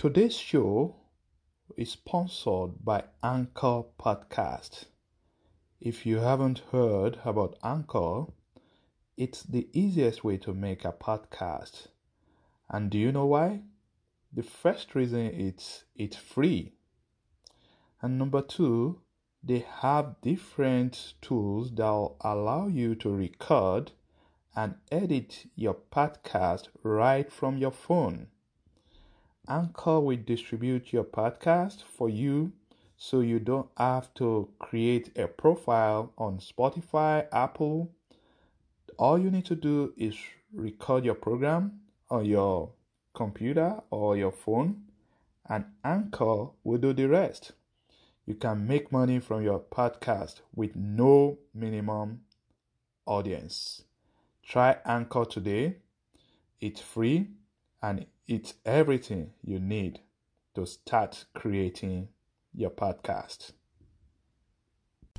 Today's show is sponsored by Anchor Podcast. If you haven't heard about Anchor, it's the easiest way to make a podcast. And do you know why? The first reason it's it's free. And number two, they have different tools that allow you to record and edit your podcast right from your phone. Anchor will distribute your podcast for you so you don't have to create a profile on Spotify, Apple. All you need to do is record your program on your computer or your phone, and Anchor will do the rest. You can make money from your podcast with no minimum audience. Try Anchor today. It's free and it's everything you need to start creating your podcast.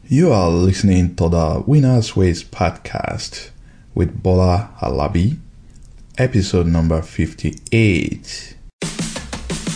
You are listening to the Winners Ways podcast with Bola Alabi, episode number 58.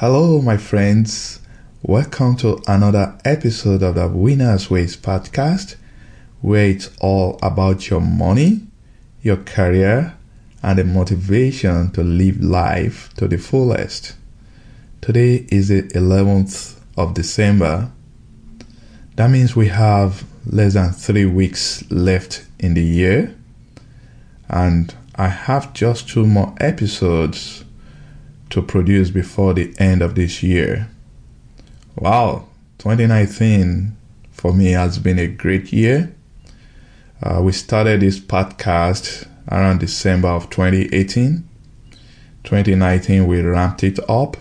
Hello, my friends. Welcome to another episode of the Winners Ways podcast, where it's all about your money, your career, and the motivation to live life to the fullest. Today is the 11th of December. That means we have less than three weeks left in the year, and I have just two more episodes to produce before the end of this year. Wow, 2019 for me has been a great year. Uh, we started this podcast around December of 2018. 2019, we ramped it up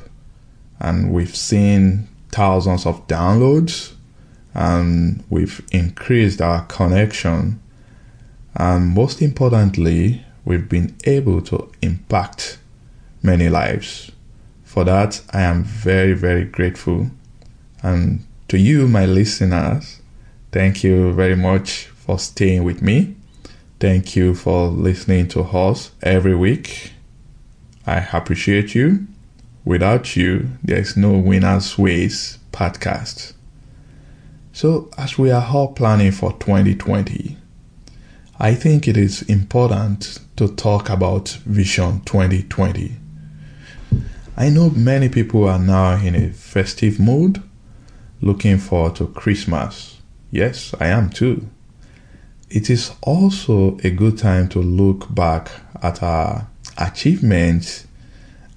and we've seen thousands of downloads and we've increased our connection. And most importantly, we've been able to impact many lives. For that, I am very, very grateful. And to you, my listeners, thank you very much for staying with me. Thank you for listening to us every week. I appreciate you. Without you, there is no Winners Ways podcast. So, as we are all planning for 2020, I think it is important to talk about Vision 2020. I know many people are now in a festive mood, looking forward to Christmas. Yes, I am too. It is also a good time to look back at our achievements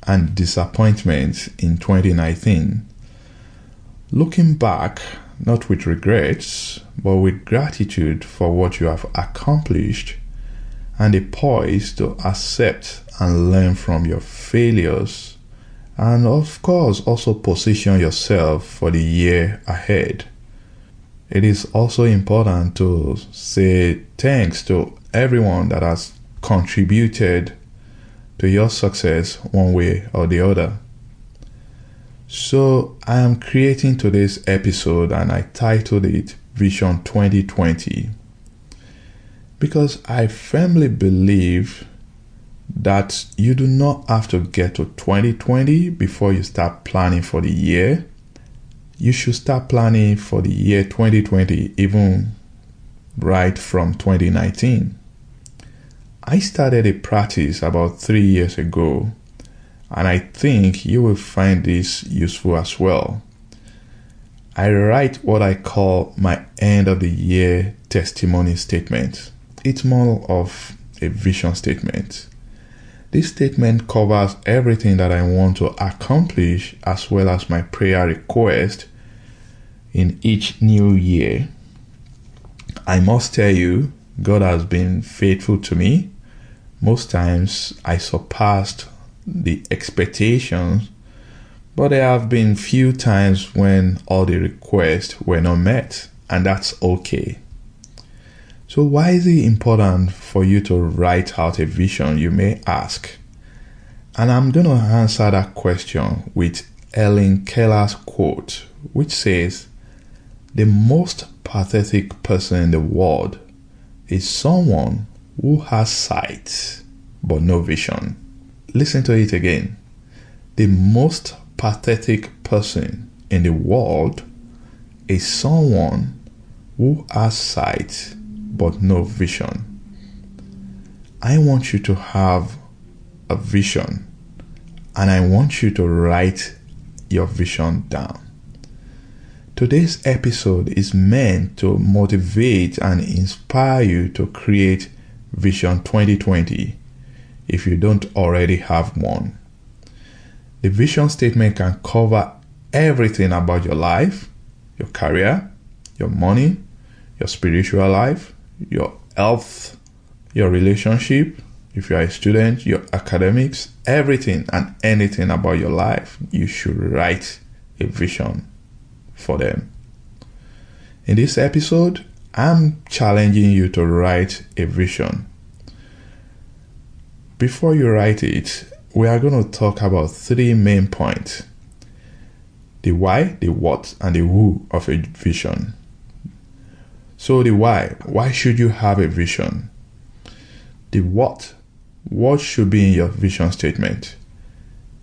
and disappointments in 2019. Looking back, not with regrets, but with gratitude for what you have accomplished and a poise to accept and learn from your failures and of course also position yourself for the year ahead. It is also important to say thanks to everyone that has contributed to your success one way or the other. So, I am creating today's episode and I titled it Vision 2020 because I firmly believe that you do not have to get to 2020 before you start planning for the year. You should start planning for the year 2020 even right from 2019. I started a practice about three years ago, and I think you will find this useful as well. I write what I call my end of the year testimony statement. It's more of a vision statement. This statement covers everything that I want to accomplish as well as my prayer request in each new year. I must tell you, God has been faithful to me. Most times I surpassed the expectations, But there have been few times when all the requests were not met, and that's okay. So, why is it important for you to write out a vision, you may ask? And I'm going to answer that question with Helen Keller's quote, which says, The most pathetic person in the world is someone who has sight but no vision. Listen to it again. The most pathetic person in the world is someone who has sight but no vision. I want you to have a vision and I want you to write your vision down. Today's episode is meant to motivate and inspire you to create Vision 2020 if you don't already have one. The vision statement can cover everything about your life, your career, your money, your spiritual life, your health, your relationship, if you are a student, your academics, everything and anything about your life, you should write a vision for them. In this episode, I'm challenging you to write a vision. Before you write it, we are going to talk about three main points the why, the what, and the who of a vision. So, the why why should you have a vision? The what what should be in your vision statement?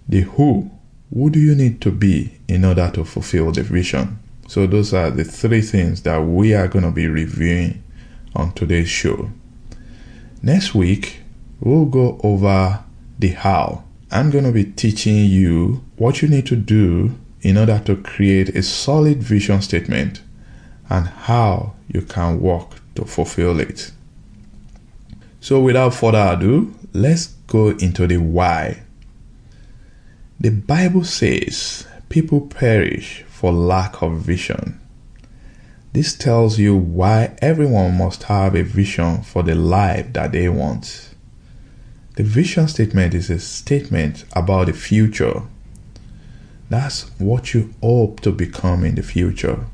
The who who do you need to be in order to fulfill the vision? So, those are the three things that we are going to be reviewing on today's show. Next week, we'll go over the how. I'm going to be teaching you what you need to do in order to create a solid vision statement and how you can work to fulfill it. So, without further ado, let's go into the why. The Bible says people perish for lack of vision. This tells you why everyone must have a vision for the life that they want. The vision statement is a statement about the future. That's what you hope to become in the future.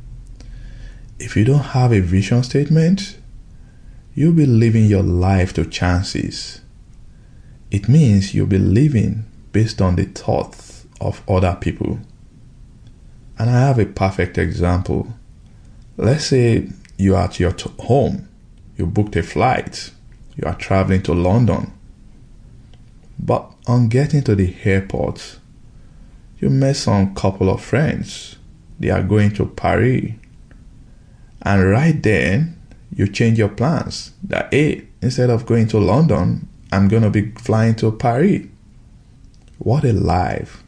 If you don't have a vision statement, you'll be living your life to chances. It means you'll be living based on the thoughts of other people. And I have a perfect example. Let's say you're at your t- home, you booked a flight, you are traveling to London. But on getting to the airport, you met some couple of friends. They are going to Paris. And right then, you change your plans. That, hey, instead of going to London, I'm going to be flying to Paris. What a life.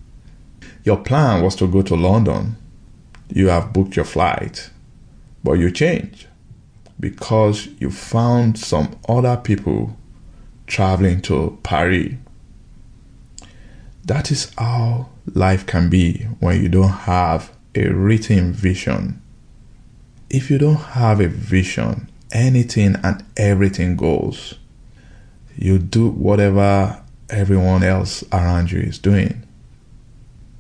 Your plan was to go to London. You have booked your flight, but you change because you found some other people traveling to Paris. That is how life can be when you don't have a written vision. If you don't have a vision, anything and everything goes you do whatever everyone else around you is doing.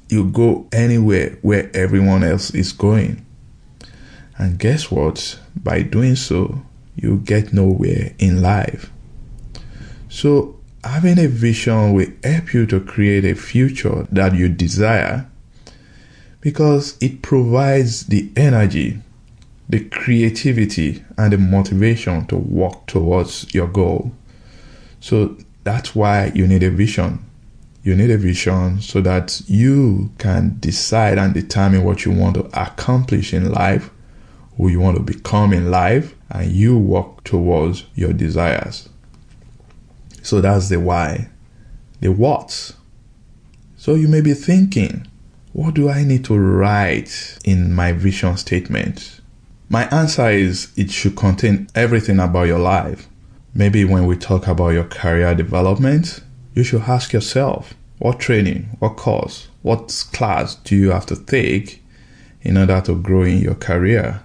You go anywhere where everyone else is going. And guess what? By doing so, you get nowhere in life. So, having a vision will help you to create a future that you desire because it provides the energy, the creativity, and the motivation to work towards your goal. So that's why you need a vision. You need a vision so that you can decide and determine what you want to accomplish in life, who you want to become in life, and you work towards your desires. So that's the why. The what. So you may be thinking, what do I need to write in my vision statement? My answer is it should contain everything about your life. Maybe when we talk about your career development, you should ask yourself what training, what course, what class do you have to take in order to grow in your career?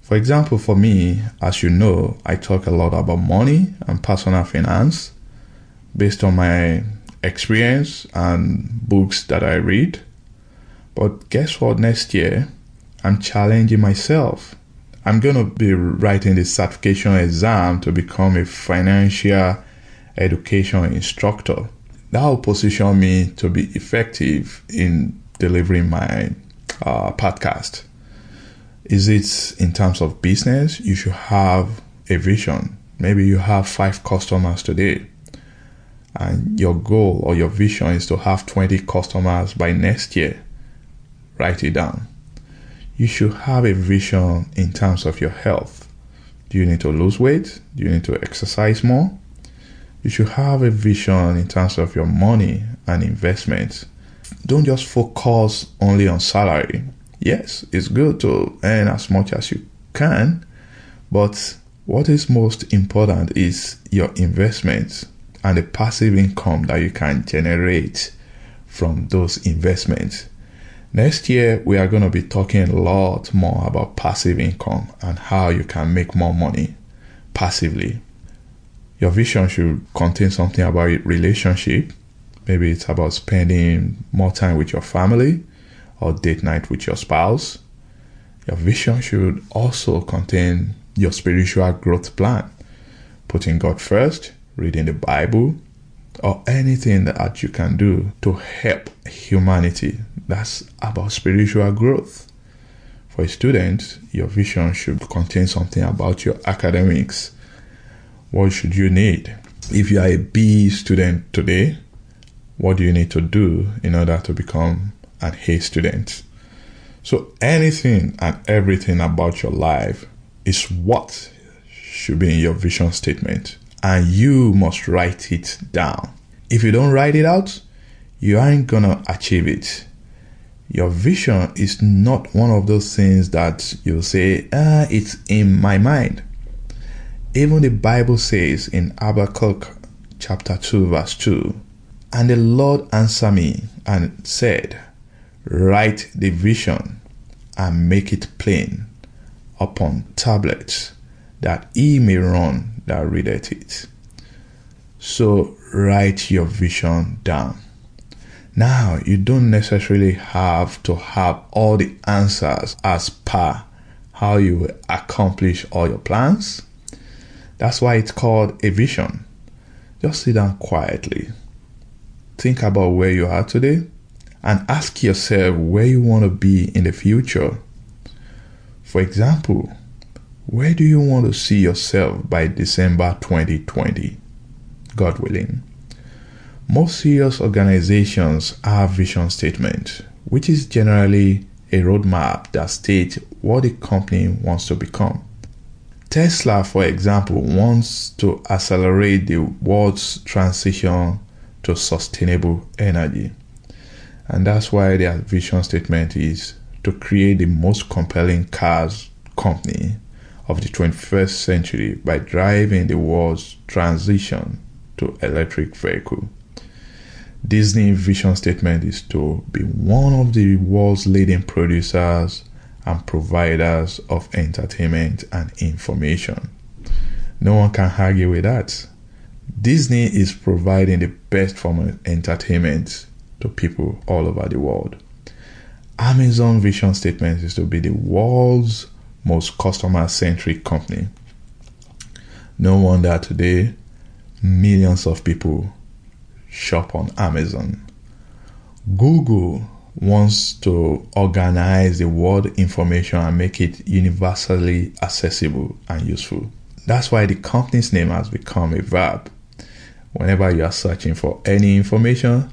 For example, for me, as you know, I talk a lot about money and personal finance based on my experience and books that I read But guess what? Next year, I'm challenging myself. I'm going to be writing the certification exam to become a financial education instructor. That will position me to be effective in delivering my uh, podcast. Is it in terms of business? You should have a vision. Maybe you have five customers today, and your goal or your vision is to have 20 customers by next year. Write it down. You should have a vision in terms of your health. Do you need to lose weight? Do you need to exercise more? You should have a vision in terms of your money and investments. Don't just focus only on salary. Yes, it's good to earn as much as you can, but what is most important is your investments and the passive income that you can generate from those investments. Next year, we are going to be talking a lot more about passive income and how you can make more money passively. Your vision should contain something about your relationship. Maybe it's about spending more time with your family or date night with your spouse. Your vision should also contain your spiritual growth plan, putting God first, reading the Bible, or anything that you can do to help humanity. That's about spiritual growth. For a student, your vision should contain something about your academics what should you need? If you are a B student today, what do you need to do in order to become an A student? So anything and everything about your life is what should be in your vision statement. And you must write it down. If you don't write it out, you aren't gonna achieve it. Your vision is not one of those things that you say, ah, it's in my mind. Even the Bible says in Habakkuk chapter 2, verse 2 And the Lord answered me and said, Write the vision and make it plain upon tablets, that he may run that readeth it. So write your vision down. Now, you don't necessarily have to have all the answers as per how you accomplish all your plans that's why it's called a vision. Just sit down quietly. Think about where you are today and ask yourself where you want to be in the future. For example, where do you want to see yourself by December 2020? God willing. Most serious organizations have vision statement, which is generally a roadmap that states what the company wants to become. Tesla, for example, wants to accelerate the world's transition to sustainable energy. And that's why their vision statement is to create the most compelling cars company of the 21st century by driving the world's transition to electric vehicle. Disney vision statement is to be one of the world's leading producers and providers of entertainment and information. No one can argue with that. Disney is providing the best form of entertainment to people all over the world. Amazon vision statement is to be the world's most customer centric company. No wonder today millions of people shop on Amazon. Google wants to organize the world information and make it universally accessible and useful. That's why the company's name has become a verb. Whenever you are searching for any information,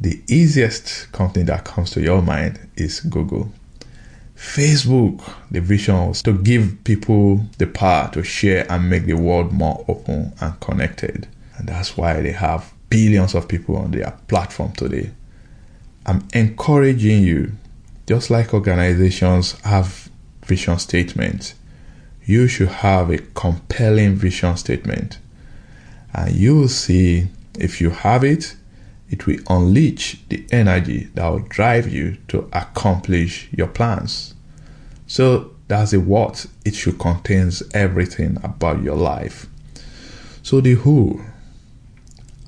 the easiest company that comes to your mind is Google. Facebook, the vision was to give people the power to share and make the world more open and connected. And that's why they have billions of people on their platform today. I'm encouraging you, just like organizations have vision statements, you should have a compelling vision statement. And you will see if you have it, it will unleash the energy that will drive you to accomplish your plans. So that's a what. It should contain everything about your life. So the who,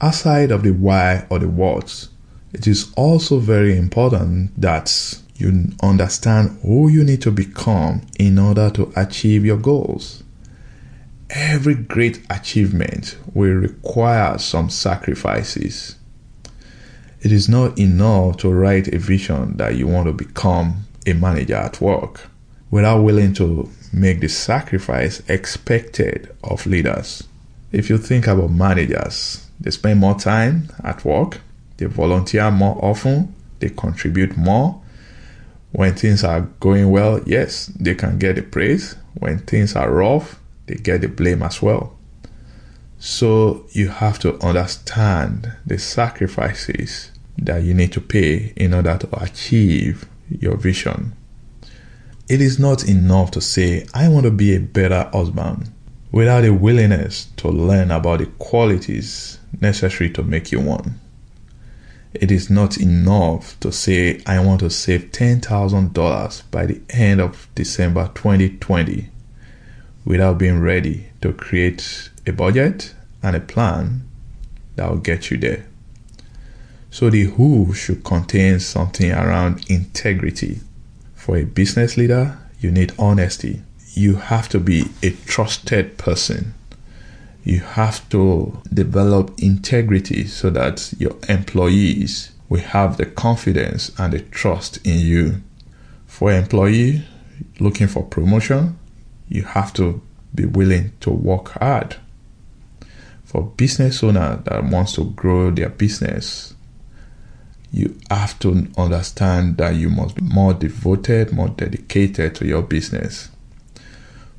aside of the why or the what, It is also very important that you understand who you need to become in order to achieve your goals. Every great achievement will require some sacrifices. It is not enough to write a vision that you want to become a manager at work without willing to make the sacrifice expected of leaders. If you think about managers, they spend more time at work, they volunteer more often, they contribute more. When things are going well, yes, they can get the praise. When things are rough, they get the blame as well. So you have to understand the sacrifices that you need to pay in order to achieve your vision. It is not enough to say, I want to be a better husband without a willingness to learn about the qualities necessary to make you one. It is not enough to say, I want to save $10,000 by the end of December 2020 without being ready to create a budget and a plan that will get you there. So the who should contain something around integrity. For a business leader, you need honesty. You have to be a trusted person. You have to develop integrity so that your employees will have the confidence and the trust in you. For an employee looking for promotion, you have to be willing to work hard. For business owner that wants to grow their business, you have to understand that you must be more devoted, more dedicated to your business.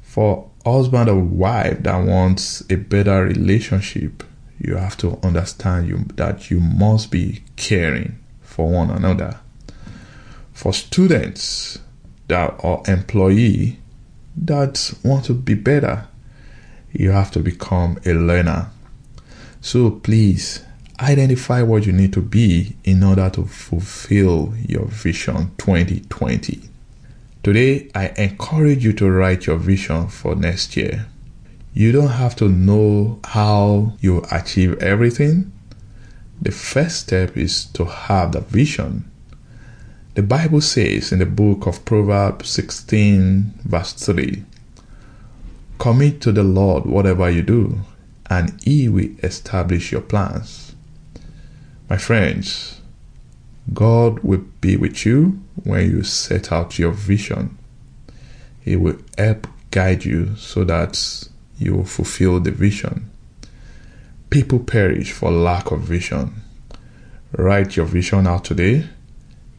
For husband or wife that wants a better relationship, you have to understand you, that you must be caring for one another. For students that are employee that want to be better, you have to become a learner. So please identify what you need to be in order to fulfill your vision 2020. Today, I encourage you to write your vision for next year. You don't have to know how you achieve everything. The first step is to have the vision the Bible says in the book of Proverbs 16, verse 3 Commit to the Lord whatever you do, and He will establish your plans. My friends, God will be with you when you set out your vision. He will help guide you so that you will fulfill the vision. People perish for lack of vision. Write your vision out today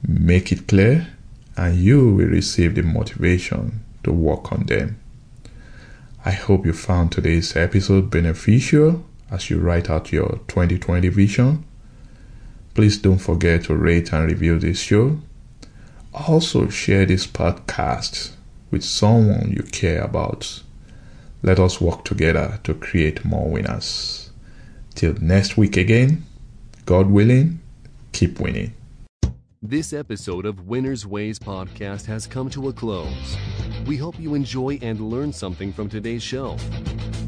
Make it clear, and you will receive the motivation to work on them. I hope you found today's episode beneficial as you write out your 2020 vision. Please don't forget to rate and review this show. Also, share this podcast with someone you care about. Let us work together to create more winners. Till next week again, God willing, keep winning. This episode of Winner's Ways podcast has come to a close. We hope you enjoy and learn something from today's show.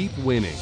keep winning.